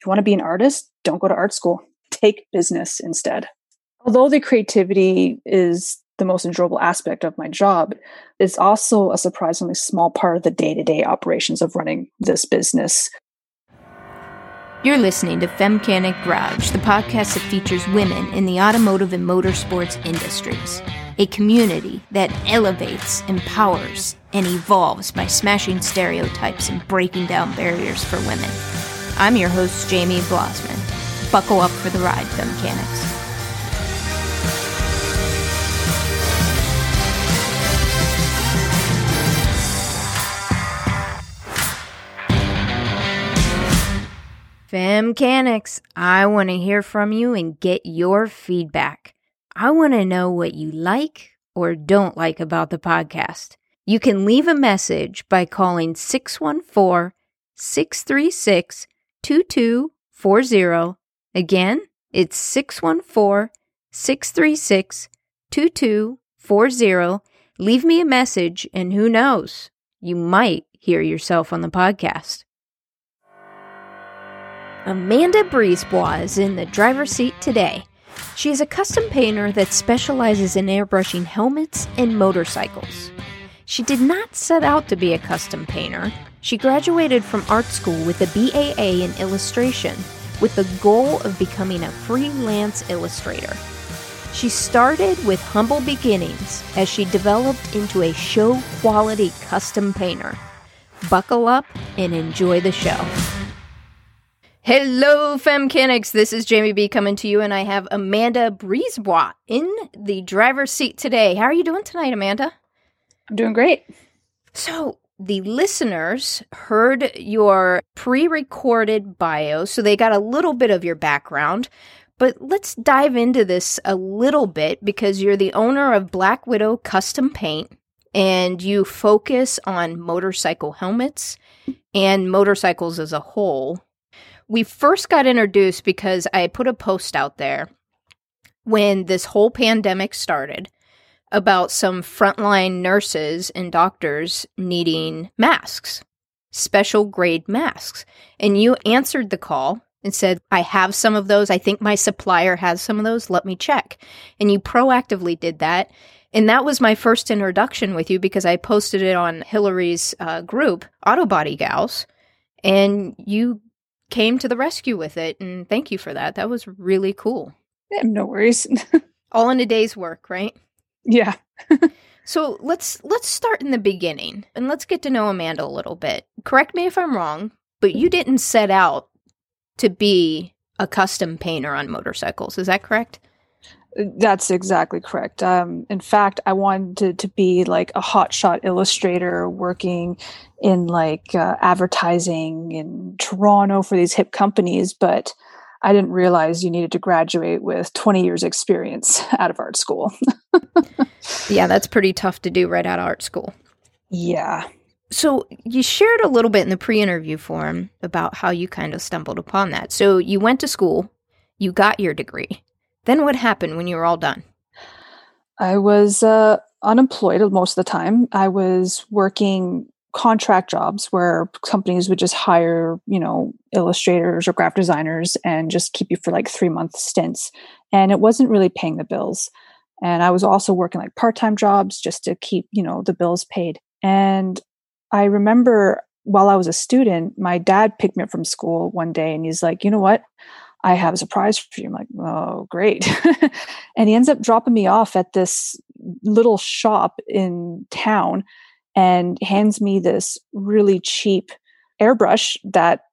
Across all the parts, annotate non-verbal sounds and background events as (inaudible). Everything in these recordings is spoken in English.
If you want to be an artist, don't go to art school. (laughs) Take business instead. Although the creativity is the most enjoyable aspect of my job, it's also a surprisingly small part of the day to day operations of running this business. You're listening to Femcanic Garage, the podcast that features women in the automotive and motorsports industries, a community that elevates, empowers, and evolves by smashing stereotypes and breaking down barriers for women. I'm your host, Jamie Blosman. Buckle up for the ride, Femcanics. Femcanics, I want to hear from you and get your feedback. I want to know what you like or don't like about the podcast. You can leave a message by calling 614 636 2240. Again, it's 614 636 2240. Leave me a message, and who knows, you might hear yourself on the podcast. Amanda Brisebois is in the driver's seat today. She is a custom painter that specializes in airbrushing helmets and motorcycles. She did not set out to be a custom painter. She graduated from art school with a BAA in illustration with the goal of becoming a freelance illustrator. She started with humble beginnings as she developed into a show quality custom painter. Buckle up and enjoy the show. Hello, Femcanics. This is Jamie B coming to you, and I have Amanda Brisebois in the driver's seat today. How are you doing tonight, Amanda? I'm doing great. So, the listeners heard your pre recorded bio, so they got a little bit of your background. But let's dive into this a little bit because you're the owner of Black Widow Custom Paint and you focus on motorcycle helmets and motorcycles as a whole. We first got introduced because I put a post out there when this whole pandemic started about some frontline nurses and doctors needing masks, special grade masks. And you answered the call and said, I have some of those. I think my supplier has some of those. Let me check. And you proactively did that. And that was my first introduction with you because I posted it on Hillary's uh, group, Auto Body Gals, and you came to the rescue with it. And thank you for that. That was really cool. Yeah, no worries. (laughs) All in a day's work, right? Yeah. (laughs) so let's let's start in the beginning and let's get to know Amanda a little bit. Correct me if I'm wrong, but you didn't set out to be a custom painter on motorcycles. Is that correct? That's exactly correct. Um, in fact, I wanted to be like a hotshot illustrator working in like uh, advertising in Toronto for these hip companies, but I didn't realize you needed to graduate with 20 years experience (laughs) out of art school. (laughs) yeah, that's pretty tough to do right out of art school. Yeah. So you shared a little bit in the pre-interview form about how you kind of stumbled upon that. So you went to school, you got your degree. Then what happened when you were all done? I was uh, unemployed most of the time. I was working contract jobs where companies would just hire, you know, illustrators or graphic designers and just keep you for like three month stints. And it wasn't really paying the bills. And I was also working like part time jobs just to keep, you know, the bills paid. And I remember while I was a student, my dad picked me up from school one day and he's like, you know what? I have a surprise for you. I'm like, oh, great. (laughs) and he ends up dropping me off at this little shop in town and hands me this really cheap airbrush that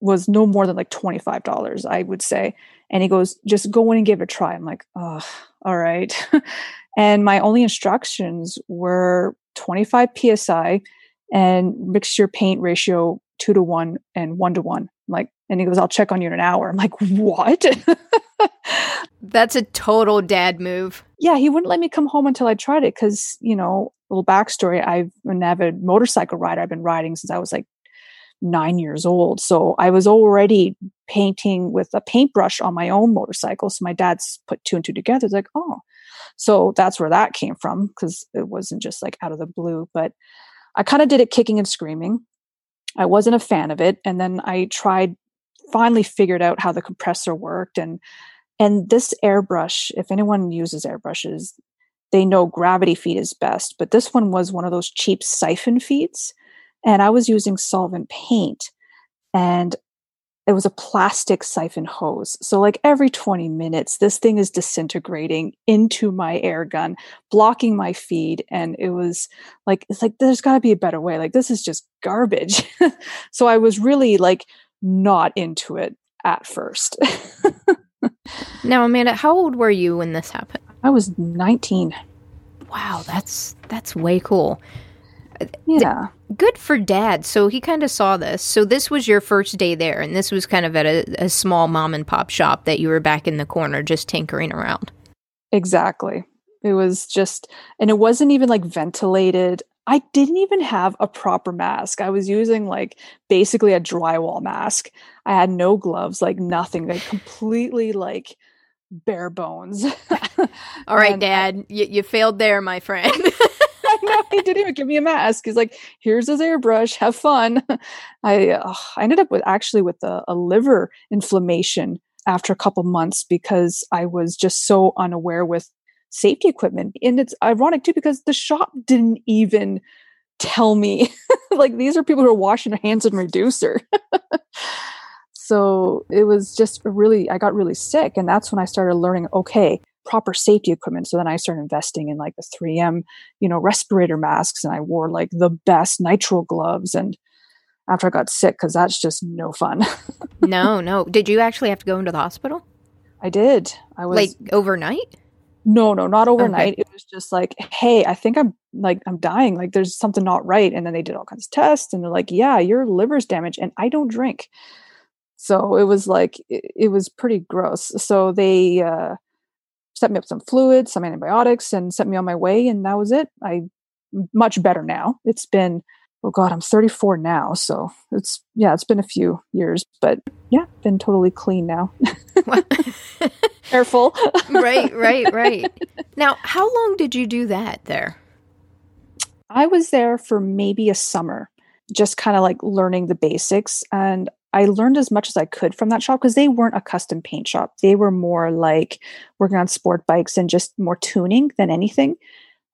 was no more than like $25, I would say. And he goes, just go in and give it a try. I'm like, oh, all right. (laughs) and my only instructions were 25 psi and mix your paint ratio two to one and one to one. I'm like, and he goes, I'll check on you in an hour. I'm like, what? (laughs) That's a total dad move. Yeah, he wouldn't let me come home until I tried it because, you know, little backstory I've an avid motorcycle rider. I've been riding since I was like nine years old. So I was already painting with a paintbrush on my own motorcycle. So my dad's put two and two together. It's like, oh. So that's where that came from because it wasn't just like out of the blue. But I kind of did it kicking and screaming. I wasn't a fan of it. And then I tried finally figured out how the compressor worked and and this airbrush if anyone uses airbrushes they know gravity feed is best but this one was one of those cheap siphon feeds and i was using solvent paint and it was a plastic siphon hose. So, like every 20 minutes, this thing is disintegrating into my air gun, blocking my feed. And it was like, it's like, there's got to be a better way. Like, this is just garbage. (laughs) so, I was really like not into it at first. (laughs) now, Amanda, how old were you when this happened? I was 19. Wow, that's that's way cool. Yeah. good for dad. So he kind of saw this. So this was your first day there, and this was kind of at a, a small mom and pop shop that you were back in the corner just tinkering around. Exactly. It was just, and it wasn't even like ventilated. I didn't even have a proper mask. I was using like basically a drywall mask. I had no gloves, like nothing, like completely like bare bones. (laughs) All right, Dad, I, you, you failed there, my friend. (laughs) no, he didn't even give me a mask. He's like, "Here's his airbrush. Have fun." (laughs) I uh, I ended up with actually with a, a liver inflammation after a couple months because I was just so unaware with safety equipment. And it's ironic too because the shop didn't even tell me (laughs) like these are people who are washing their hands in reducer. (laughs) so it was just really I got really sick and that's when I started learning okay, proper safety equipment. So then I started investing in like the 3M, you know, respirator masks and I wore like the best nitrile gloves and after I got sick cuz that's just no fun. (laughs) no, no. Did you actually have to go into the hospital? I did. I was like overnight? No, no, not overnight. Okay. It was just like, hey, I think I'm like I'm dying. Like there's something not right. And then they did all kinds of tests and they're like, yeah, your liver's damaged and I don't drink. So it was like it, it was pretty gross. So they uh set me up some fluids, some antibiotics, and sent me on my way. And that was it. I much better now. It's been oh god, I'm 34 now, so it's yeah, it's been a few years, but yeah, been totally clean now. (laughs) (laughs) Careful. (laughs) right, right, right. Now, how long did you do that there? I was there for maybe a summer, just kind of like learning the basics. And I learned as much as I could from that shop because they weren't a custom paint shop. They were more like working on sport bikes and just more tuning than anything.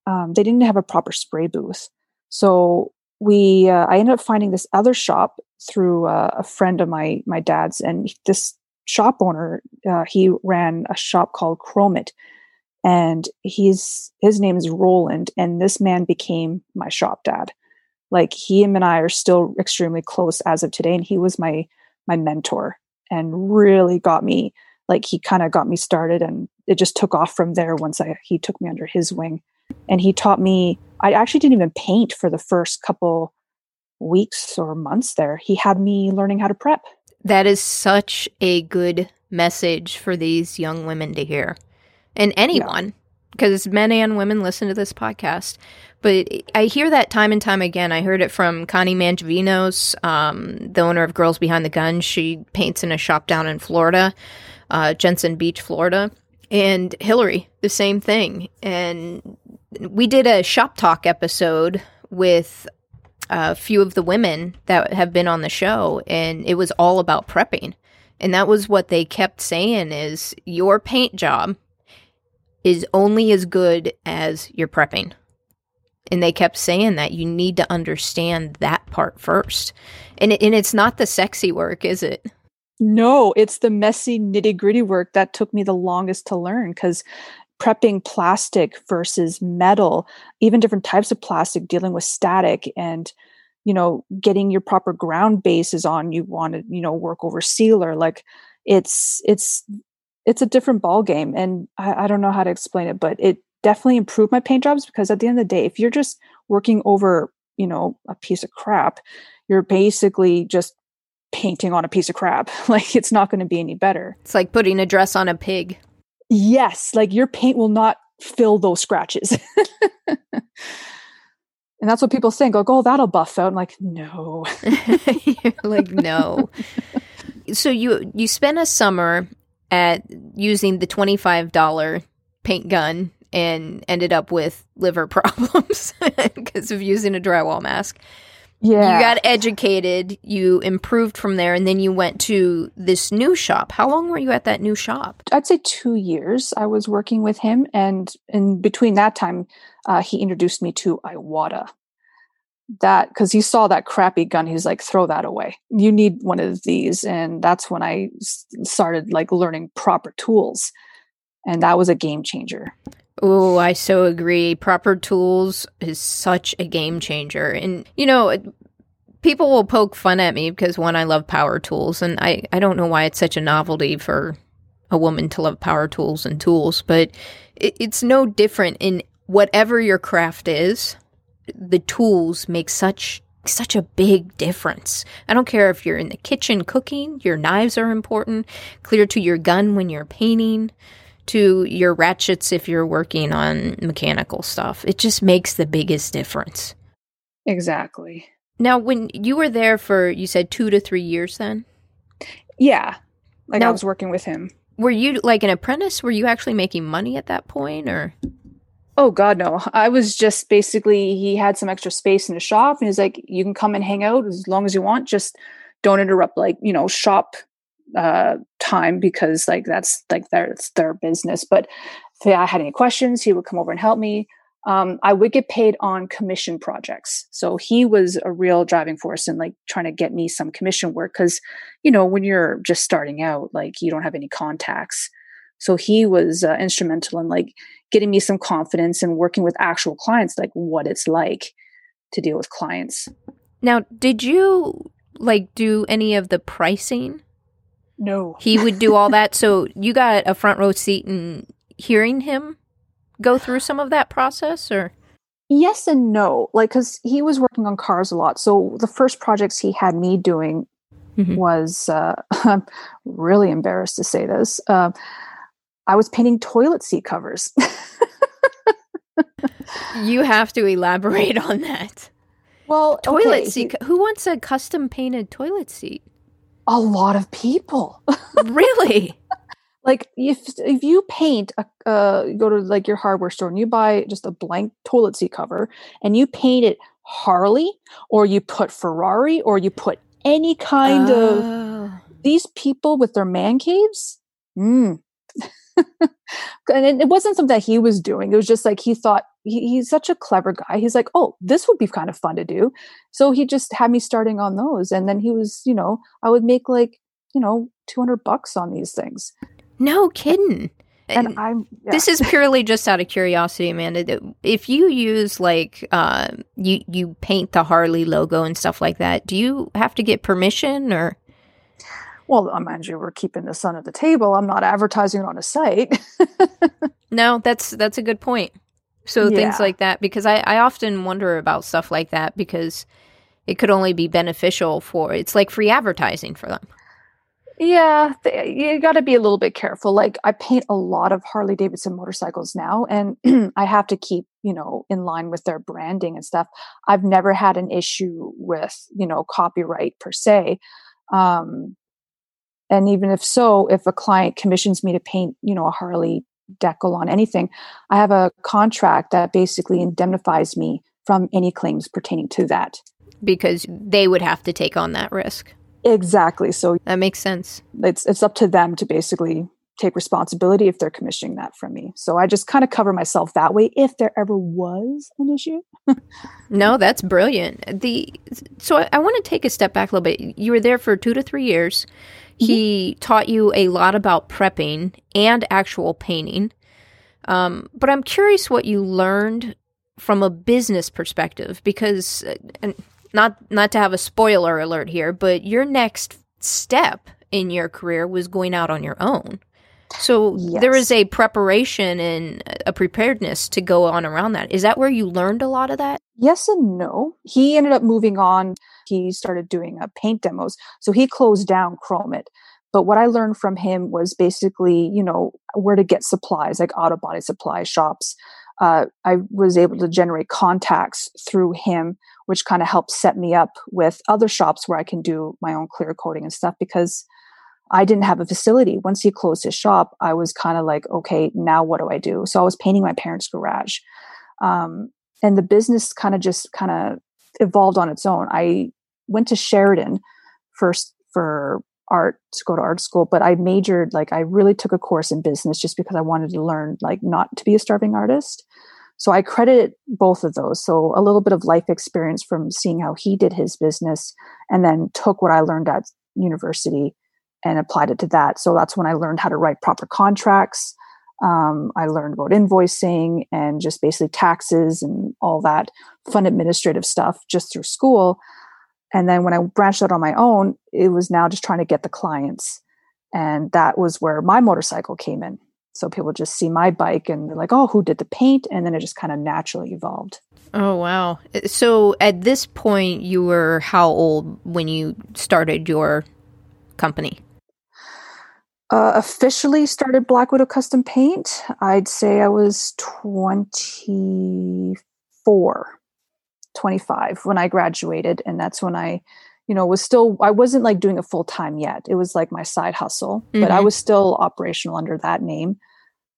Um, they didn't have a proper spray booth. So we, uh, I ended up finding this other shop through uh, a friend of my my dad's, and this shop owner, uh, he ran a shop called Chromit, and he's his name is Roland, and this man became my shop dad. Like he and I are still extremely close as of today and he was my my mentor and really got me like he kind of got me started and it just took off from there once I he took me under his wing. And he taught me I actually didn't even paint for the first couple weeks or months there. He had me learning how to prep that is such a good message for these young women to hear and anyone because men and women listen to this podcast. But I hear that time and time again. I heard it from Connie Mangiavinos, um, the owner of Girls Behind the Gun. She paints in a shop down in Florida, uh, Jensen Beach, Florida. And Hillary, the same thing. And we did a shop talk episode with a few of the women that have been on the show, and it was all about prepping. And that was what they kept saying is your paint job is only as good as your prepping. And they kept saying that you need to understand that part first. And, it, and it's not the sexy work, is it? No, it's the messy, nitty gritty work that took me the longest to learn because prepping plastic versus metal, even different types of plastic, dealing with static and you know getting your proper ground bases on you want to you know work over sealer like it's it's it's a different ball game and I, I, don't know how to explain it but it definitely improved my paint jobs because at the end of the day if you're just working over you know a piece of crap you're basically just painting on a piece of crap. (laughs) Like it's not going to be any better. It's like putting a dress on a pig yes like your paint will not fill those scratches. (laughs) And that's what people think like oh that'll buff out. I'm like no. (laughs) Like no. So you you spent a summer at using the $25 paint gun and ended up with liver (laughs) problems because of using a drywall mask. Yeah. You got educated, you improved from there, and then you went to this new shop. How long were you at that new shop? I'd say two years I was working with him. And in between that time, uh, he introduced me to Iwata. That because he saw that crappy gun, he's like, throw that away. You need one of these. And that's when I started like learning proper tools. And that was a game changer. Oh, I so agree. Proper tools is such a game changer. And, you know, people will poke fun at me because, one, I love power tools. And I, I don't know why it's such a novelty for a woman to love power tools and tools, but it, it's no different in whatever your craft is. The tools make such such a big difference. I don't care if you're in the kitchen cooking, your knives are important, clear to your gun when you're painting to your ratchets if you're working on mechanical stuff. It just makes the biggest difference. Exactly. Now, when you were there for, you said two to three years then? Yeah. Like Now- I was working with him. Were you like an apprentice? Were you actually making money at that point or? Oh God, no! I was just basically he had some extra space in the shop, and he's like, "You can come and hang out as long as you want. Just don't interrupt, like you know, shop uh, time because like that's like their their business." But if I had any questions, he would come over and help me. Um, I would get paid on commission projects, so he was a real driving force in like trying to get me some commission work because you know when you're just starting out, like you don't have any contacts. So he was uh, instrumental in like getting me some confidence and working with actual clients, like what it's like to deal with clients. Now, did you like do any of the pricing? No. He would do all that. So you got a front row seat in hearing him go through some of that process or? Yes and no. Like, because he was working on cars a lot. So the first projects he had me doing Mhm. was, uh, (laughs) I'm really embarrassed to say this. Uh, I was painting toilet seat covers. (laughs) You have to elaborate on that. well, Toilet okay, seat. Who wants a custom painted toilet seat? A lot of people. really? (laughs) like if if you paint a uh go to like your hardware store and you buy just a blank toilet seat cover and you paint it Harley or you put Ferrari or you put any kind of Oh. these people with their man caves mm. And it, it wasn't something that he was doing it was just like he thought he, he's such a clever guy he's like oh this would be kind of fun to do so he just had me starting on those and then he was you know i would make like you know 200 bucks on these things No kidding. and And i'm yeah. This is purely just out of curiosity, Amanda. If you use like uh, you you paint the Harley logo and stuff like that, do you have to get permission or? Well mind you we're keeping this under the table i'm not advertising on a site (laughs) No, that's that's a good point. So things like that, because I, I often wonder about stuff like that because it could only be beneficial for it's like free advertising for them. Yeah, th- you got to be a little bit careful. Like I paint a lot of Harley Davidson motorcycles now and (clears throat) I have to keep, you know, in line with their branding and stuff. I've never had an issue with, you know, copyright per se. Um and even if so, if a client commissions me to paint, you know, a Harley decal on anything, I have a contract that basically indemnifies me from any claims pertaining to that. because they would have to take on that risk. Exactly. So That makes sense. it's it's up to them to basically take responsibility if they're commissioning that from me. So I just kind of cover myself that way if there ever was an issue. (laughs) No, that's brilliant. The so I, I want to take a step back a little bit. You were there for two to three years. He taught you a lot about prepping and actual painting. Um, but I'm curious what you learned from a business perspective because, uh, and not not to have a spoiler alert here, but your next step in your career was going out on your own. So there Yes. is a preparation and a preparedness to go on around that. Is that where you learned a lot of that? Yes and no. He ended up moving on. He started doing uh, paint demos. So he closed down Chromit. But what I learned from him was basically, you know, where to get supplies, like auto body supply shops. Uh, I was able to generate contacts through him, which kind of helped set me up with other shops where I can do my own clear coating and stuff because I didn't have a facility. Once he closed his shop, I was kind of like, okay, now what do I do? So I was painting my parents' garage. Um, and the business kind of just kind of evolved on its own. I went to Sheridan first for art to go to art school, but I majored like I really took a course in business just because I wanted to learn like not to be a starving artist. So I credit both of those. So a little bit of life experience from seeing how he did his business and then took what I learned at university and applied it to that. So that's when I learned how to write proper contracts. Um, I learned about invoicing and just basically taxes and all that fun administrative stuff just through school. And then when I branched out on my own, it was now just trying to get the clients. And that was where my motorcycle came in. So people just see my bike and they're like, oh, who did the paint? And then it just kind of naturally evolved. Oh, wow. So at this point, you were how old when you started your company? Uh, officially started Black Widow Custom Paint, I'd say I was 24, 25 when I graduated. And that's when I, you know, was still, I wasn't like doing it full time yet. It was like my side hustle, mm-hmm. but I mm-hmm. was still operational under that name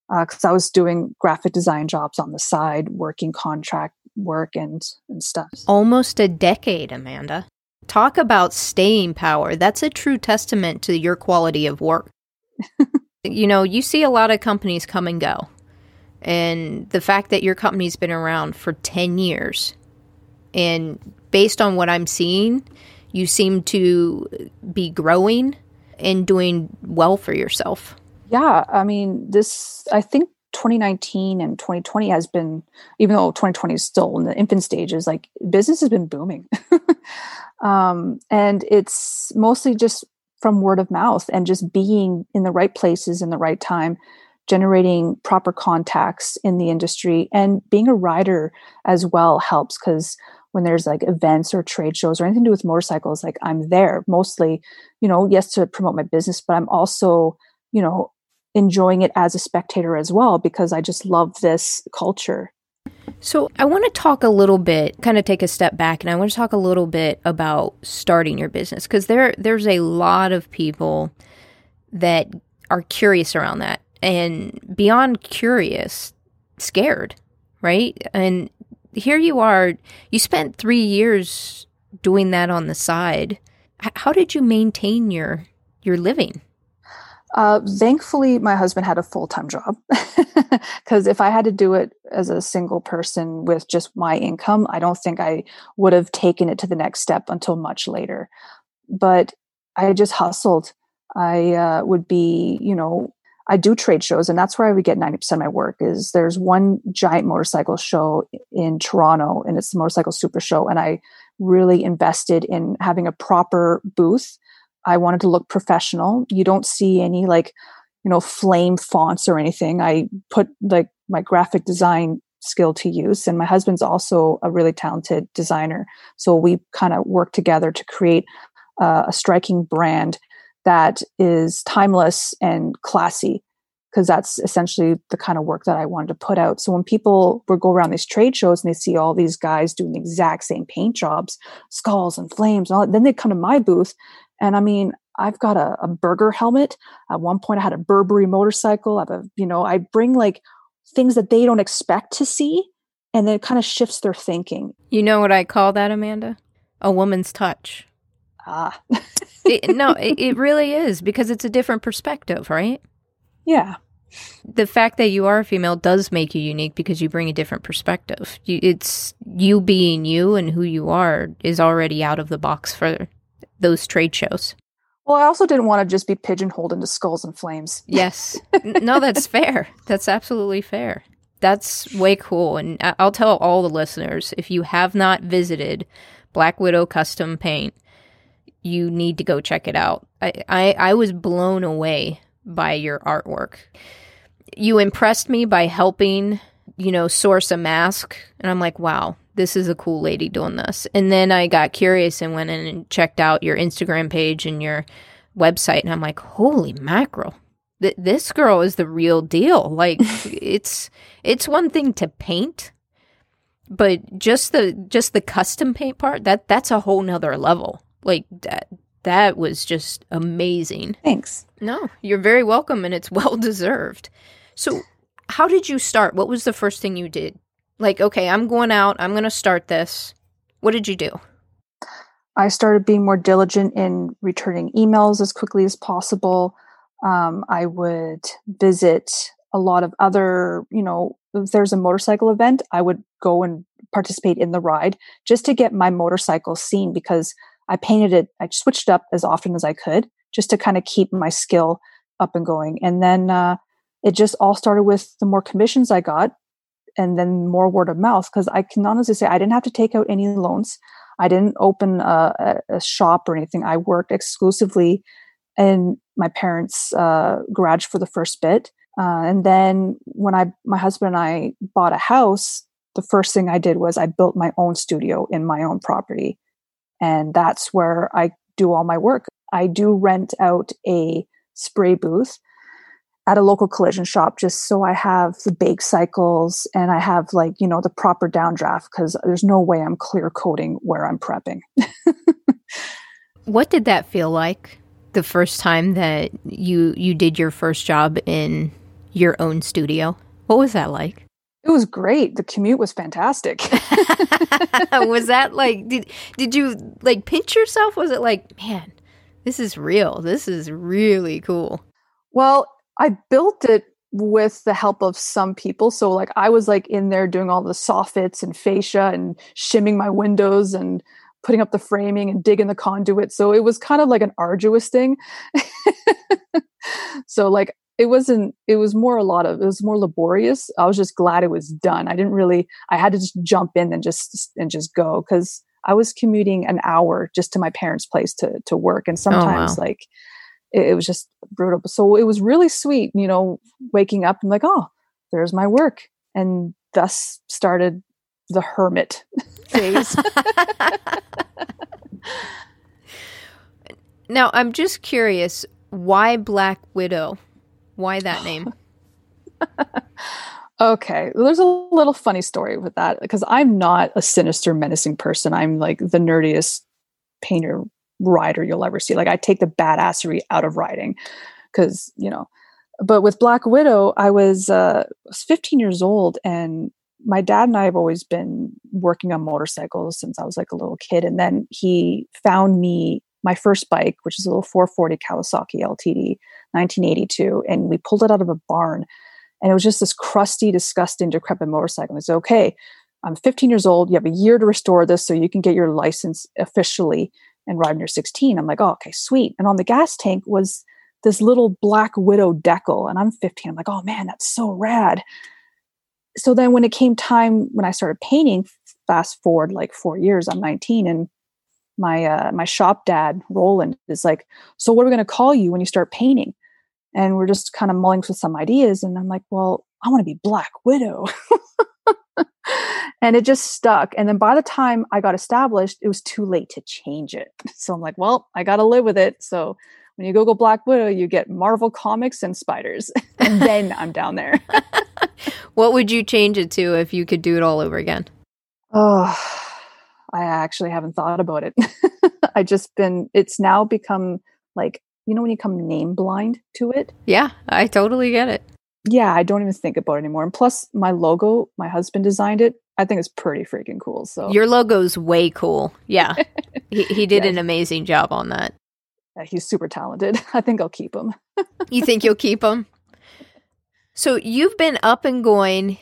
because uh, I was doing graphic design jobs on the side, working contract work and, and stuff. Almost a decade, Amanda. Talk about staying power. That's a true testament to your quality of work. You know, you see a lot of companies come and go. And the fact that your company's been around for 10 years, and based on what I'm seeing, you seem to be growing and doing well for yourself. Yeah. I mean, this, I think 2019 and 2020 has been, even though 2020 is still in the infant stages, like business has been booming. (laughs) um, and it's mostly just from word of mouth and just being in the right places in the right time generating proper contacts in the industry and being a rider as well helps because when there's like events or trade shows or anything to do with motorcycles like i'm there. Mostly you know yes to promote my business but i'm also you know enjoying it as a spectator as well because i just love this culture so, I want to talk a little bit, kind of take a step back, and I want to talk a little bit about starting your business because there there's a lot of people that are curious around that and beyond curious, scared, right? And here you are, you spent 3 years doing that on the side. How did you maintain your your living? Uh, thankfully, my husband had a full time job (laughs) because if I had to do it as a single person with just my income, I don't think I would have taken it to the next step until much later. But I just hustled. I uh, would be, you know, I do trade shows, and that's where I would get 90% of my work. Is there's one giant motorcycle show in Toronto, and it's the Motorcycle Super Show, and I really invested in having a proper booth I wanted to look professional. You don't see any like, you know, flame fonts or anything. I put like my graphic design skill to use. And my husband's also a really talented designer. So we kind of work together to create uh, a striking brand that is timeless and classy because that's essentially the kind of work that I wanted to put out. So when people would go around these trade shows and they see all these guys doing the exact same paint jobs, skulls and flames, and all then they come to my booth and I mean, I've got a, a burger helmet. At one point, I had a Burberry motorcycle. I have a, you know, I bring like things that they don't expect to see, and then it kind of shifts their thinking. You know what I call that, Amanda? A woman's touch. Ah. it, no, (laughs) it, it really is because it's a different perspective, right? Yeah. The fact that you are a female does make you unique because you bring a different perspective. You, it's you being you and who you are is already out of the box for those trade shows. Well, I also didn't want to just be pigeonholed into skulls and flames. Yes. (laughs) no, that's fair. That's absolutely fair. That's way cool. And I'll tell all the listeners if you have not visited Black Widow Custom Paint, you need to go check it out. I, I, I was blown away by your artwork. You impressed me by helping, you know, source a mask. And I'm like, wow, this is a cool lady doing this. And then I got curious and went in and checked out your Instagram page and your website. And I'm like, holy mackerel. Th- this girl is the real deal. Like (laughs) it's it's one thing to paint, but just the just the custom paint part that that's a whole nother level. Like that that was just amazing. Thanks. No, you're very welcome, and it's (laughs) well deserved. So, how did you start? What was the first thing you did? Like, okay, I'm going out, I'm going to start this. What did you do? I started being more diligent in returning emails as quickly as possible. Um, I would visit a lot of other, you know, if there's a motorcycle event, I would go and participate in the ride just to get my motorcycle seen because I painted it, I switched up as often as I could just to kind of keep my skill up and going. And then uh, it just all started with the more commissions I got and then more word of mouth because I can honestly say I didn't have to take out any loans. I didn't open a, a shop or anything. I worked exclusively in my parents' uh, garage for the first bit. Uh, and then when I, my husband and I bought a house, the first thing I did was I built my own studio in my own property. And that's where I do all my work. I do rent out a spray booth at a local collision shop just so I have the bake cycles and I have like, you know, the proper downdraft because there's no way I'm clear coating where I'm prepping. (laughs) what did that feel like the first time that you you did your first job in your own studio? What was that like? It was great. The commute was fantastic. (laughs) (laughs) was that like did did you like pinch yourself? Was it like, man, this is real. This is really cool. Well, I built it with the help of some people. So like I was like in there doing all the soffits and fascia and shimming my windows and putting up the framing and digging the conduit. So it was kind of like an arduous thing. (laughs) so like it wasn't it was more a lot of it was more laborious i was just glad it was done i didn't really i had to just jump in and just and just go because i was commuting an hour just to my parents place to to work and oh, sometimes oh, wow. like it, it, was just brutal so it was really sweet you know waking up and like oh there's my work and thus started the hermit (laughs) phase (laughs) now i'm just curious why black widow why that name? (laughs) okay. Well, there's a little funny story with that because I'm not a sinister, menacing person. I'm like the nerdiest painter rider you'll ever see. Like I take the badassery out of riding because, you know, but with Black Widow, I was, uh, was 15 years old and my dad and I have always been working on motorcycles since I was like a little kid. And then he found me my first bike, which is a little 440 Kawasaki LTD, 1982, and we pulled it out of a barn. And it was just this crusty, disgusting, decrepit motorcycle. And I said, okay, I'm 15 years old. You have a year to restore this so you can get your license officially and ride you're 16. I'm like, oh, okay, sweet. And on the gas tank was this little black widow decal. And I'm 15. I'm like, oh man, that's so rad. So then when it came time when I started painting, fast forward like four years, I'm 19 and my uh, my shop dad Roland is like, so what are we going to call you when you start painting? And we're just kind of mulling with some ideas, and I'm like, well, I want to be Black Widow. (laughs) and it just stuck. And then by the time I got established, it was too late to change it. (laughs) So I'm like, well, I got to live with it. So when you Google Black Widow, you get Marvel comics and spiders, (laughs) and then (laughs) I'm down there. what would you change it to if you could do it all over again? Oh, I actually haven't thought about it. I just been, it's now become like, you know, when you come name blind to it? Yeah, I totally get it. Yeah, I don't even think about it anymore. And plus, my logo, my husband designed it. I think it's pretty freaking cool. So your logo's way cool. Yeah, (laughs) he, he did yeah. an amazing job on that. Yeah, he's super talented. (laughs) I think I'll keep him. (laughs) you think you'll keep him? So you've been up and going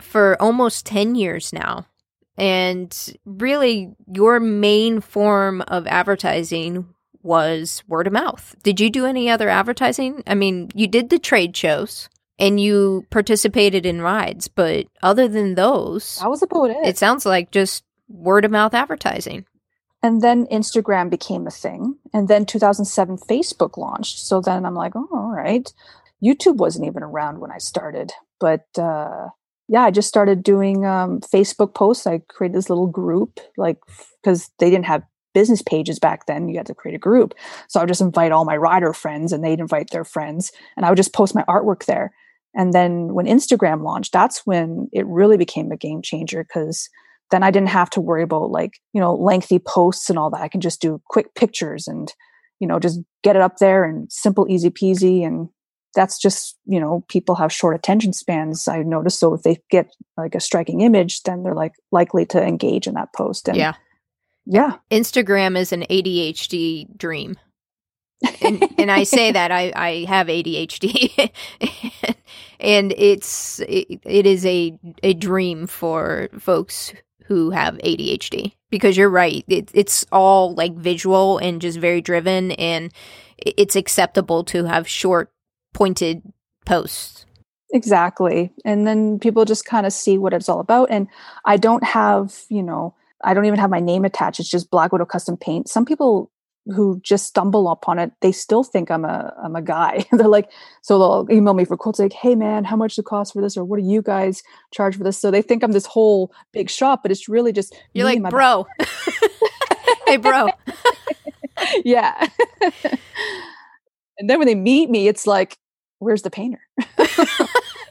for almost 10 years now. And really, your main form of advertising was word of mouth. Did you do any other advertising? I mean, you did the trade shows and you participated in rides, but other than those, that was about it. It sounds like just word of mouth advertising. And then Instagram became a thing. And then 2007, Facebook launched. So then I'm like, oh, all right. YouTube wasn't even around when I started. But uh, yeah, I just started doing um, Facebook posts. I created this little group, like because they didn't have business pages back then. You had to create a group, so I would just invite all my rider friends, and they'd invite their friends, and I would just post my artwork there. And then when Instagram launched, that's when it really became a game changer because then I didn't have to worry about like you know lengthy posts and all that. I can just do quick pictures and you know just get it up there and simple, easy peasy, and that's just you know people have short attention spans I noticed. so if they get like a striking image then they're like likely to engage in that post and yeah Yeah. Instagram is an ADHD dream. And, and I say that I, I have ADHD (laughs) and it's it, it is a a dream for folks who have ADHD because you're right it, it's all like visual and just very driven and it's acceptable to have short pointed posts. Exactly. And then people just kind of see what it's all about. And I don't have you know I don't even have my name attached. It's just Black Widow custom paint. Some people who just stumble upon it, they still think I'm a I'm a guy. (laughs) They're like, so they'll email me for quotes like, "Hey man, how much does it cost for this?" or "What do you guys charge for this?" So they think I'm this whole big shop, but it's really just you're like, bro. (laughs) hey, bro. (laughs) yeah. and then when they meet me, it's like, "Where's the painter?"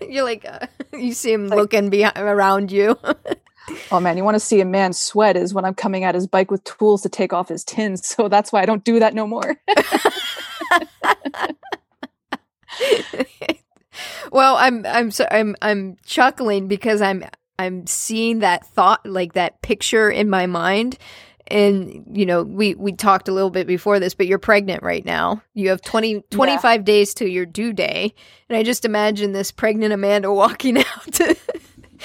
you're like, uh, you see him like, looking behind, around you. Oh man, you want to see a man sweat is when I'm coming at his bike with tools to take off his tins. (laughs) So that's why I don't do that no more. (laughs) well, I'm I'm so, I'm I'm chuckling because I'm I'm seeing that thought like that picture in my mind and you know we we talked a little bit before this but you're pregnant right now you have 20 25 yeah. days to your due day and i just imagine this pregnant amanda walking (laughs) out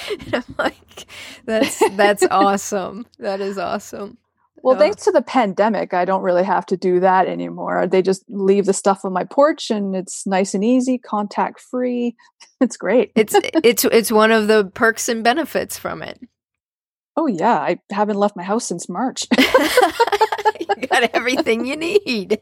(laughs) and I'm like, that's that's (laughs) awesome. That is awesome. Well, oh. thanks to the pandemic, I don't really have to do that anymore. They just leave the stuff on my porch and it's nice and easy, contact free. (laughs) It's great. it's it's it's one of the perks and benefits from it. Oh yeah, I haven't left my house since March. you got everything you need.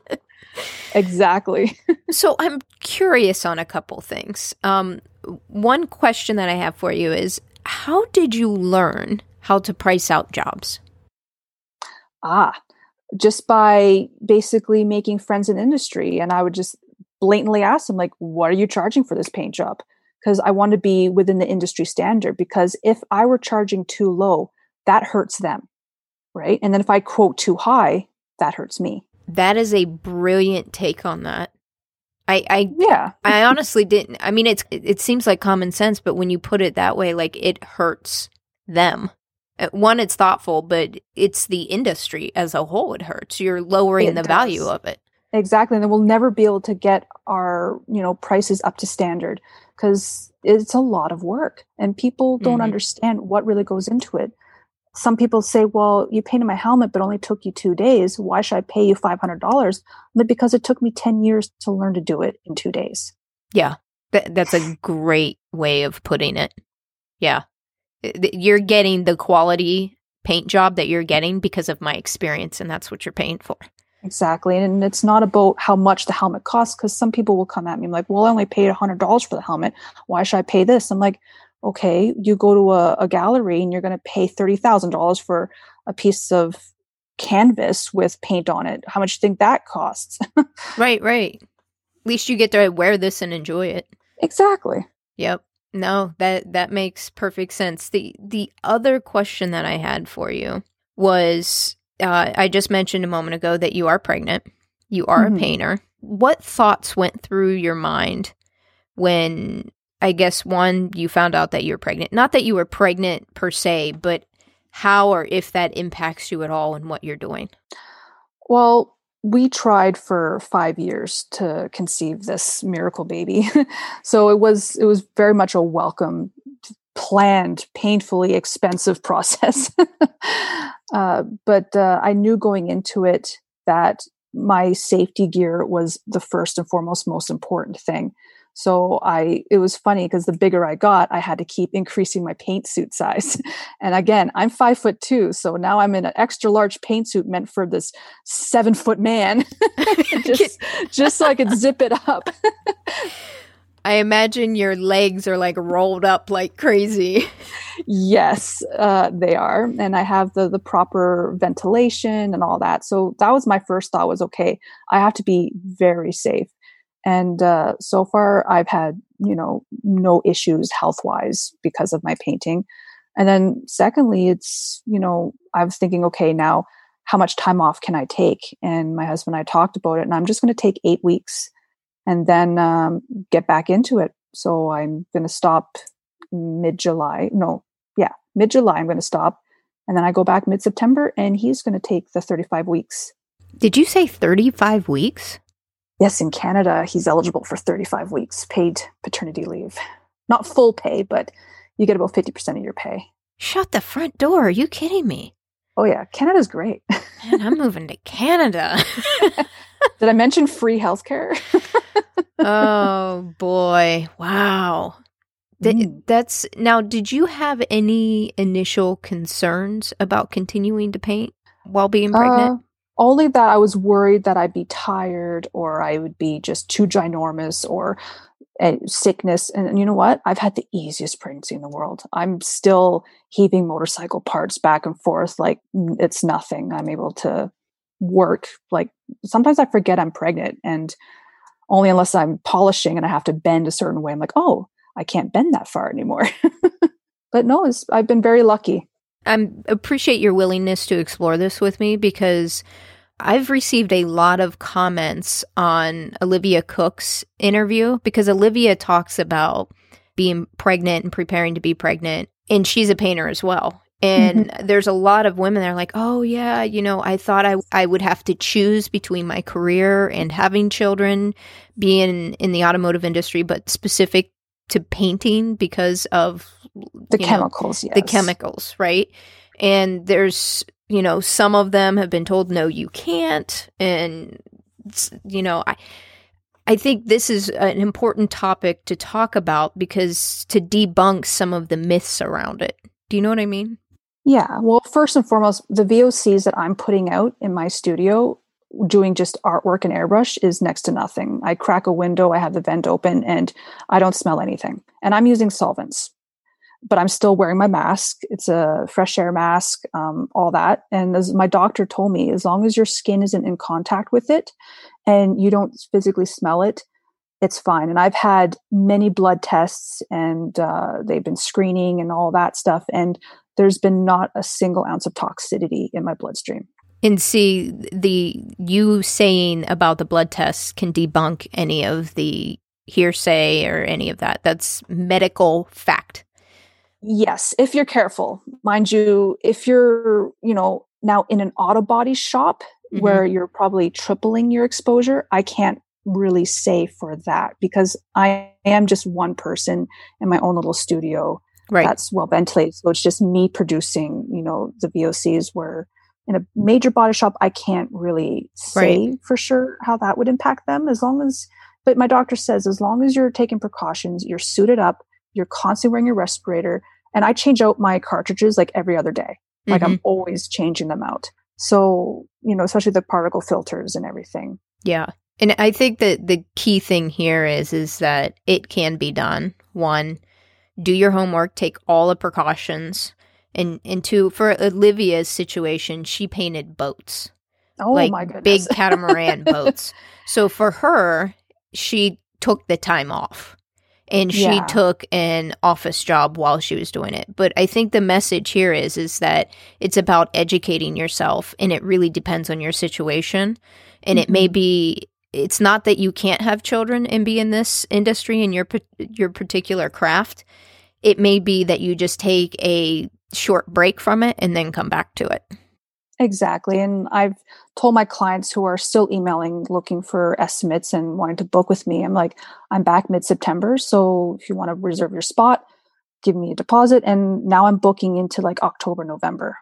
Exactly. (laughs) so I'm curious on a couple things. Um, one question that I have for you is how did you learn how to price out jobs? Ah, just by basically making friends in industry. And I would just blatantly ask them, like, what are you charging for this paint job? Because I want to be within the industry standard. Because if I were charging too low, that hurts them. Right. And then if I quote too high, that hurts me. That is a brilliant take on that. I, I yeah. I honestly didn't. I mean, it's it seems like common sense, but when you put it that way, like it hurts them. Uh, one, it's thoughtful, but it's the industry as a whole. It hurts. You're lowering it the does. value of it. Exactly, and then we'll never be able to get our you know prices up to standard because it's a lot of work, and people don't mm-hmm. understand what really goes into it some people say, well, you painted my helmet, but only took you two days. Why should I pay you $500? But because it took me 10 years to learn to do it in two days. Yeah. Th- that's a great way of putting it. Yeah. You're getting the quality paint job that you're getting because of my experience, and that's what you're paying for. Exactly. And it's not about how much the helmet costs because some people will come at me like, well, I only paid $100 for the helmet. Why should I pay this? I'm like, okay, you go to a, a gallery and you're going to pay $30,000 for a piece of canvas with paint on it. How much do you think that costs? (laughs) right, right. At least you get to wear this and enjoy it. Exactly. Yep. No, that that makes perfect sense. The the other question that I had for you was uh, I just mentioned a moment ago that you are pregnant. You are mm-hmm. a painter. What thoughts went through your mind when I guess one, you found out that you're pregnant. Not that you were pregnant per se, but how or if that impacts you at all and what you're doing. Well, we tried for five years to conceive this miracle baby. (laughs) so it was it was very much a welcome, planned, painfully expensive (laughs) process. (laughs) uh, but uh, I knew going into it that my safety gear was the first and foremost most important thing. So I, it was funny because the bigger I got, I had to keep increasing my paint suit size. (laughs) And again, I'm five foot two. So now I'm in an extra large paint suit meant for this seven foot man, (laughs) (laughs) just, just so I could zip it up. I imagine your legs are like rolled up like crazy. yes, uh, they are, and I have the the proper ventilation and all that. So that was my first thought was okay. I have to be very safe. And uh, so far, I've had, you know, no issues health wise because of my painting. And then, secondly, it's, you know, I was thinking, okay, now how much time off can I take? And my husband and I talked about it, and I'm just going to take eight weeks and then um, get back into it. So I'm going to stop mid July. No, yeah, mid July, I'm going to stop. And then I go back mid September and he's going to take the 35 weeks. Did you say 35 weeks? Yes, in Canada, he's eligible for 35 weeks paid paternity leave. Not full pay, but you get about 50% of your pay. Shut the front door. Are you kidding me? Oh, yeah. Canada's great. (laughs) Man, I'm moving to Canada. (laughs) Did I mention free healthcare? (laughs) oh, boy. Wow. Th- Mm. That's now, did you have any initial concerns about continuing to paint while being pregnant? Uh, only that I was worried that I'd be tired or I would be just too ginormous or uh, sickness. And you know what? I've had the easiest pregnancy in the world. I'm still heaving motorcycle parts back and forth like it's nothing. I'm able to work. Like sometimes I forget I'm pregnant and only unless I'm polishing and I have to bend a certain way, I'm like, oh, I can't bend that far anymore. (laughs) but no, I've been very lucky. I appreciate your willingness to explore this with me because I've received a lot of comments on Olivia Cook's interview because Olivia talks about being pregnant and preparing to be pregnant, and she's a painter as well. And mm-hmm. there's a lot of women that are like, oh, yeah, you know, I thought I, I would have to choose between my career and having children, being in the automotive industry, but specific to painting because of the chemicals, know, yes. the chemicals, right? And there's, you know, some of them have been told, no, you can't. And, you know, I, I think this is an important topic to talk about because to debunk some of the myths around it. Do you know what I mean? Yeah. Well, first and foremost, the VOCs that I'm putting out in my studio doing just artwork and airbrush is next to nothing. I crack a window, I have the vent open, and I don't smell anything. And I'm using solvents, but I'm still wearing my mask. It's a fresh air mask, um, all that. And as my doctor told me, as long as your skin isn't in contact with it and you don't physically smell it, it's fine. And I've had many blood tests and uh, they've been screening and all that stuff. And there's been not a single ounce of toxicity in my bloodstream. And see, the you saying about the blood tests can debunk any of the hearsay or any of that. That's medical fact. Yes, if you're careful. Mind you, if you're, you know, now in an auto body shop mm-hmm. where you're probably tripling your exposure, I can't really say for that because I am just one person in my own little studio right. that's well ventilated. So it's just me producing, you know, the VOCs where in a major body shop, I can't really say right. for sure how that would impact them as long as, but my doctor says as long as you're taking precautions, you're suited up, you're constantly wearing your respirator. And I change out my cartridges like every other day. Like mm-hmm. I'm always changing them out. So, you know, especially the particle filters and everything. Yeah. And I think that the key thing here is is that it can be done. One, do your homework, take all the precautions and and two for Olivia's situation, she painted boats. Oh like my goodness. big catamaran (laughs) boats. So for her, she took the time off. And she yeah. took an office job while she was doing it. But I think the message here is is that it's about educating yourself and it really depends on your situation. And mm-hmm. it may be it's not that you can't have children and be in this industry in your your particular craft. It may be that you just take a short break from it and then come back to it. Exactly. And I've told my clients who are still emailing looking for estimates and wanting to book with me, I'm like, I'm back mid September. So if you want to reserve your spot, give me a deposit. And now I'm booking into like October, November.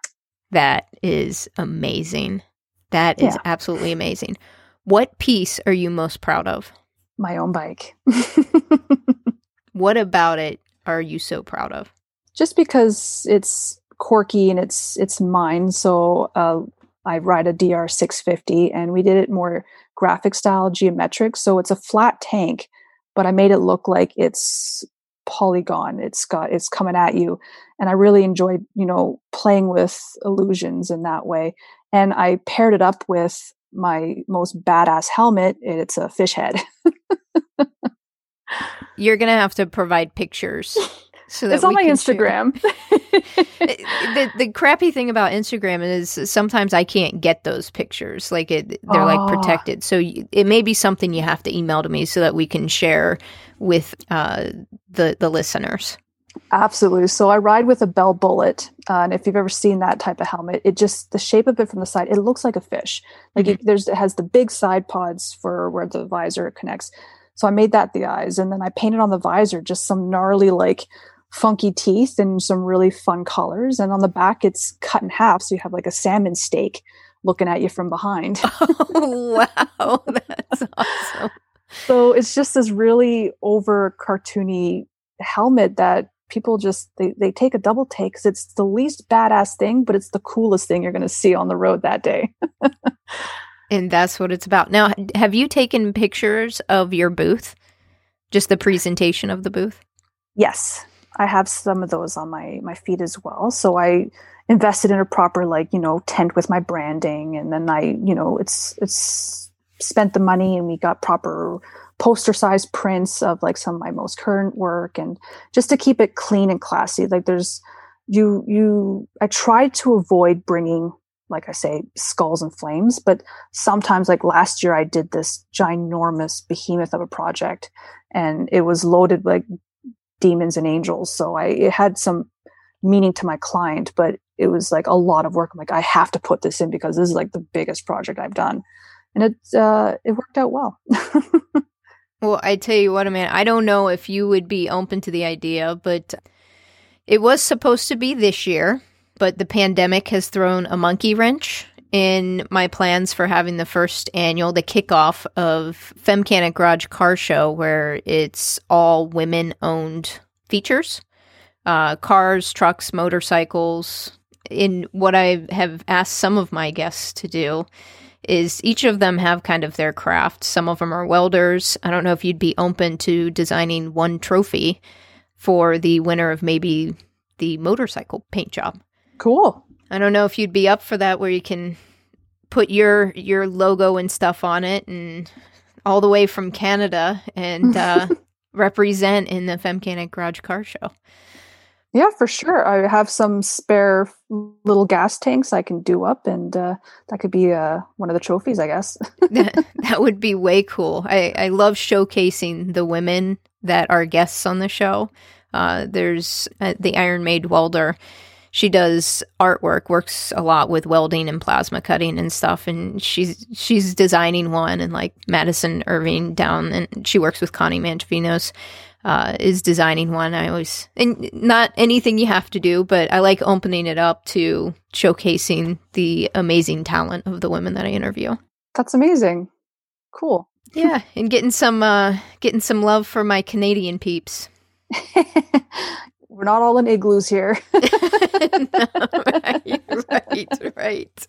That is amazing. That is yeah. absolutely amazing. What piece are you most proud of? My own bike. (laughs) what about it are you so proud of? just because it's quirky and it's it's mine. So uh, I ride a DR 650, and we did it more graphic style, geometric. So it's a flat tank, but I made it look like it's polygon. It's got it's coming at you, and I really enjoyed you know playing with illusions in that way. And I paired it up with my most badass helmet. It's a fish head. (laughs) You're gonna have to provide pictures (laughs) so it's on my Instagram. (laughs) the the crappy thing about Instagram is sometimes I can't get those pictures. Like it, they're oh. like protected. So it may be something you have to email to me so that we can share with uh, the the listeners. Absolutely. So I ride with a Bell Bullitt, uh, and if you've ever seen that type of helmet, it just the shape of it from the side, it looks like a fish. Like mm-hmm. it, there's it has the big side pods for where the visor connects. So I made that the eyes, and then I painted on the visor just some gnarly like funky teeth and some really fun colors. And on the back, it's cut in half, so you have like a salmon steak looking at you from behind. (laughs) oh, wow, (laughs) that's awesome. So it's just this really over cartoony helmet that people just they, they take a double take because it's the least badass thing but it's the coolest thing you're going to see on the road that day. (laughs) And that's what it's about. Now have you taken pictures of your booth? Just the presentation of the booth? Yes i have some of those on my my feed as well. So i invested in a proper like you know tent with my branding. And then i you know it's it's spent the money and we got proper poster size prints of like some of my most current work and just to keep it clean and classy. Like there's you you i tried to avoid bringing like i say skulls and flames but sometimes like last year i did this ginormous behemoth of a project and it was loaded like demons and angels. So i it had some meaning to my client but it was like a lot of work. I'm like i have to put this in because this is like the biggest project i've done. And it uh it worked out well. (laughs) Well, I tell you what, man, I don't know if you would be open to the idea, but it was supposed to be this year, but the pandemic has thrown a monkey wrench in my plans for having the first annual, the kickoff of Femcanic Garage Car Show, where it's all women owned features uh, cars, trucks, motorcycles. In what I have asked some of my guests to do is each of them have kind of their craft. Some of them are welders. I don't know if you'd be open to designing one trophy for the winner of maybe the motorcycle paint job. Cool. I don't know if you'd be up for that where you can put your your logo and stuff on it and all the way from Canada and uh, (laughs) represent in the Femcanic Garage Car Show. Yeah, for sure. I have some spare little gas tanks I can do up, and uh, that could be uh, one of the trophies, I guess. (laughs) (laughs) that would be way cool. I, I love showcasing the women that are guests on the show. Uh, there's uh, the Iron Maid welder. She does artwork, works a lot with welding and plasma cutting and stuff, and she's she's designing one. And like Madison Irving down, and she works with Connie Mangiavinos uh, is designing one. I always, and not anything you have to do, but I like opening it up to showcasing the amazing talent of the women that I interview. That's amazing. Cool. (laughs) yeah, and getting some uh, getting some love for my Canadian peeps. (laughs) We're not all in igloos here. (laughs) (laughs) no, right, right, right.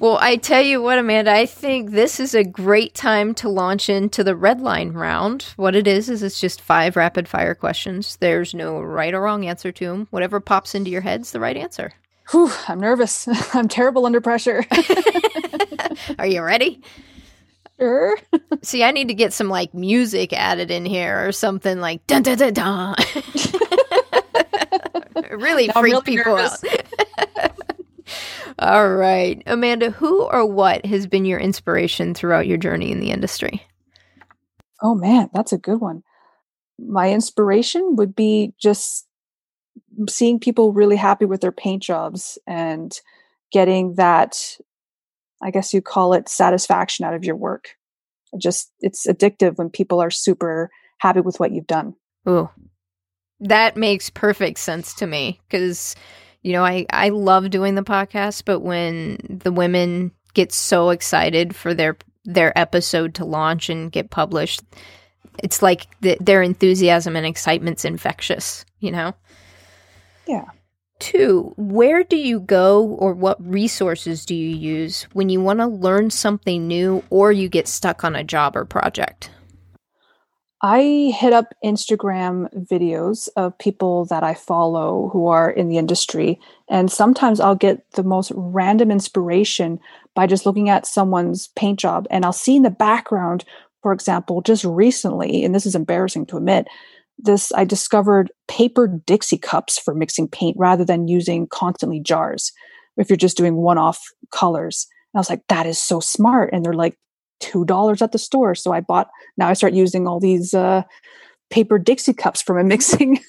Well, I tell you what, Amanda, I think this is a great time to launch into the red line round. What it is, is it's just five rapid fire questions. There's no right or wrong answer to them. Whatever pops into your head's the right answer. Whew, I'm nervous. (laughs) I'm terrible under pressure. Are you ready? Sure. See, I need to get some like music added in here or something like dun dun dun dun. (laughs) really freak really people nervous. out. (laughs) All right. Amanda, who or what has been your inspiration throughout your journey in the industry? Oh, man, that's a good one. My inspiration would be just seeing people really happy with their paint jobs and getting that, I guess you call it satisfaction out of your work. just, it's addictive when people are super happy with what you've done. Ooh, that makes perfect sense to me because you know, I, I love doing the podcast, but when the women get so excited for their their episode to launch and get published, it's like the, their enthusiasm and excitement's infectious, you know? Yeah. Two, where do you go or what resources do you use when you want to learn something new or you get stuck on a job or project? I hit up Instagram videos of people that I follow who are in the industry. And sometimes I'll get the most random inspiration by just looking at someone's paint job. And I'll see in the background, for example, just recently, and this is embarrassing to admit, this I discovered paper Dixie cups for mixing paint rather than using constantly jars if you're just doing one off colors. And I was like, that is so smart. And they're like two dollars at the store. So I bought. Now I start using all these uh, paper Dixie cups from a (laughs) mixing.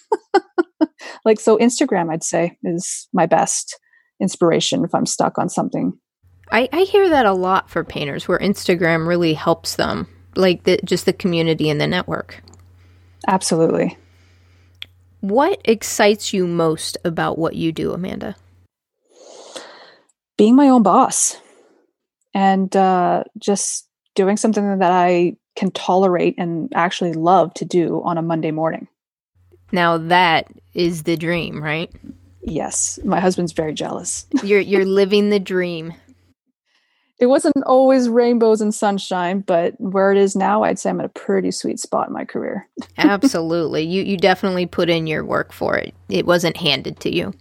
(laughs) like, so Instagram, I'd say, is my best inspiration if I'm stuck on something. I, I hear that a lot for painters where Instagram really helps them, like the, just the community and the network. Absolutely. What excites you most about what you do, Amanda? Being my own boss and uh, just doing something that I can tolerate and actually love to do on a Monday morning. Now that is the dream, right? Yes, my husband's very jealous. (laughs) you're you're living the dream. It wasn't always rainbows and sunshine, but where it is now, I'd say I'm at a pretty sweet spot in my career. (laughs) Absolutely. You you definitely put in your work for it. It wasn't handed to you.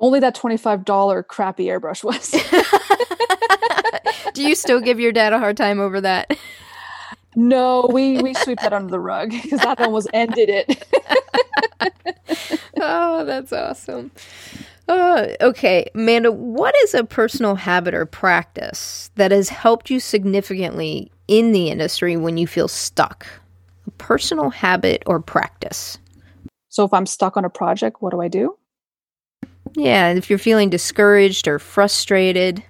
Only that $25 crappy airbrush was. (laughs) (laughs) Do you still give your dad a hard time over that? No, we we sweep that under the rug because that almost ended it. (laughs) oh, that's awesome. Uh, okay, Amanda, what is a personal habit or practice that has helped you significantly in the industry when you feel stuck? A personal habit or practice? So, if I'm stuck on a project, what do I do? Yeah, if you're feeling discouraged or frustrated.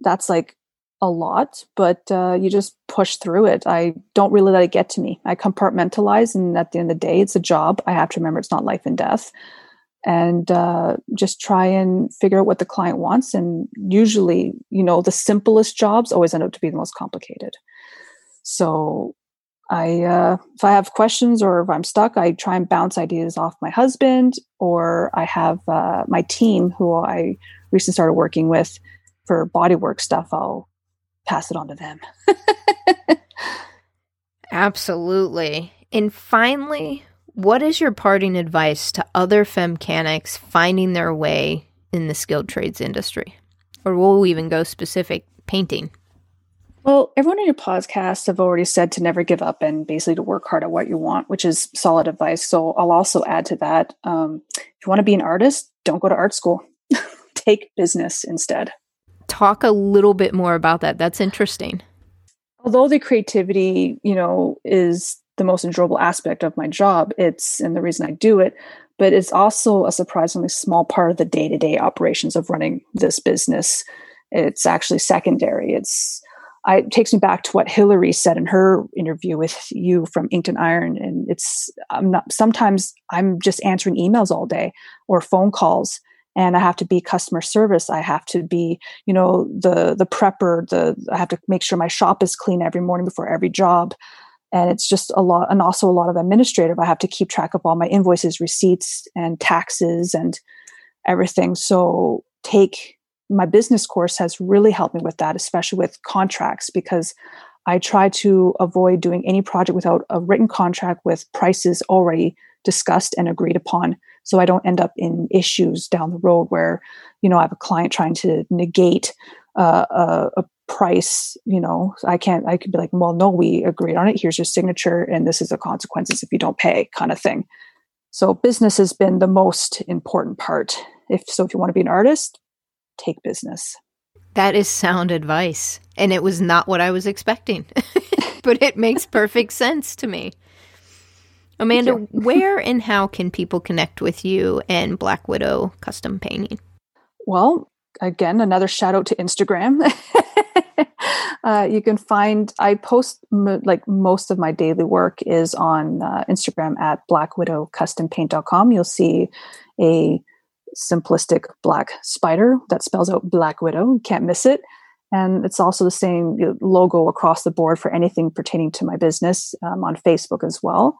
That's like a lot, but uh, you just push through it. I don't really let it get to me. I compartmentalize, and at the end of the day, it's a job. I have to remember it's not life and death, and uh, just try and figure out what the client wants. And usually, you know, the simplest jobs always end up to be the most complicated. So, I uh, if I have questions or if I'm stuck, I try and bounce ideas off my husband, or I have uh, my team who I recently started working with for bodywork stuff. I'll pass it on to them. (laughs) Absolutely. And finally, what is your parting advice to other femcanics finding their way in the skilled trades industry? Or will we even go specific painting? Well, everyone in your podcast have already said to never give up and basically to work hard at what you want, which is solid advice. So I'll also add to that. Um, if you want to be an artist, don't go to art school. (laughs) Take business instead talk a little bit more about that. That's interesting. Although the creativity, you know, is the most enjoyable aspect of my job, it's and the reason I do it, but it's also a surprisingly small part of the day-to-day operations of running this business. It's actually secondary. It's I, it takes me back to what Hillary said in her interview with you from Inked Iron, and it's I'm not. Sometimes I'm just answering emails all day or phone calls, and I have to be customer service. I have to be, you know, the the prepper. The I have to make sure my shop is clean every morning before every job, and it's just a lot. And also a lot of administrative. I have to keep track of all my invoices, receipts, and taxes, and everything. So take my business course has really helped me with that, especially with contracts, because I try to avoid doing any project without a written contract with prices already discussed and agreed upon so i don't end up in issues down the road where you know i have a client trying to negate uh, a, a, price you know? I can't i could be like well no we agreed on it. Here's your signature and this is the consequences if you don't pay kind of thing. So business has been the most important part. If so if you want to be an artist take business. That is sound advice and it was not what i was expecting (laughs) but it makes perfect sense to me Amanda, (laughs) where and how can people connect with you and Black Widow Custom Painting? Well, again, another shout out to Instagram. (laughs) uh, you can find, I post m- like most of my daily work is on uh, Instagram at blackwidowcustompaint.com. You'll see a simplistic black spider that spells out Black Widow. You can't miss it. And it's also the same logo across the board for anything pertaining to my business um, on Facebook as well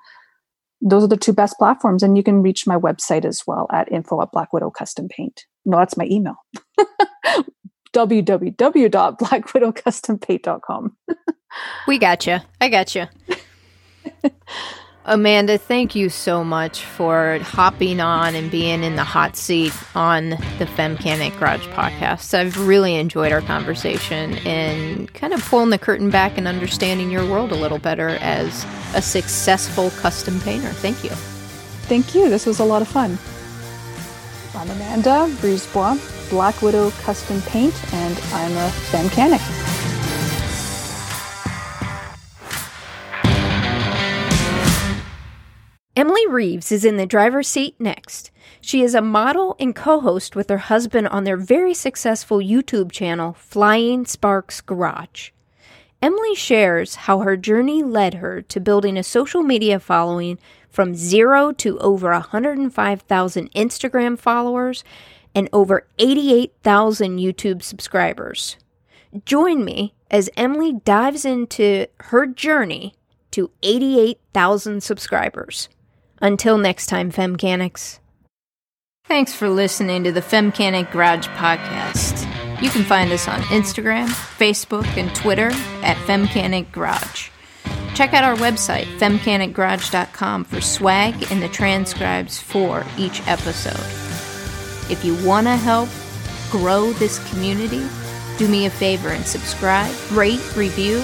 those are the two best platforms. And you can reach my website as well at info at Black Widow Custom Paint. No, that's my email. (laughs) www.blackwidowcustompaint.com. we got you. I got you. (laughs) Amanda, thank you so much for hopping on and being in the hot seat on the Femcanic Garage podcast. I've really enjoyed our conversation and kind of pulling the curtain back and understanding your world a little better as a successful custom painter. Thank you. Thank you. This was a lot of fun. I'm Amanda Brisebois, Black Widow Custom Paint, and I'm a Femcanic. Emily Reeves is in the driver's seat next. She is a model and co host with her husband on their very successful YouTube channel, Flying Sparks Garage. Emily shares how her journey led her to building a social media following from zero to over 105,000 Instagram followers and over 88,000 YouTube subscribers. Join me as Emily dives into her journey to 88,000 subscribers. Until next time, Femcanics. Thanks for listening to the Femcanic Garage podcast. You can find us on Instagram, Facebook, and Twitter at Femcanic Garage. Check out our website, femcanicgarage.com, for swag and the transcribes for each episode. If you want to help grow this community, do me a favor and subscribe, rate, review,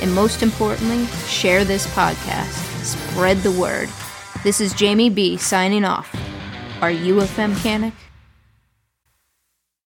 and most importantly, share this podcast. Spread the word. This is Jamie B signing off. Are you a femcanic?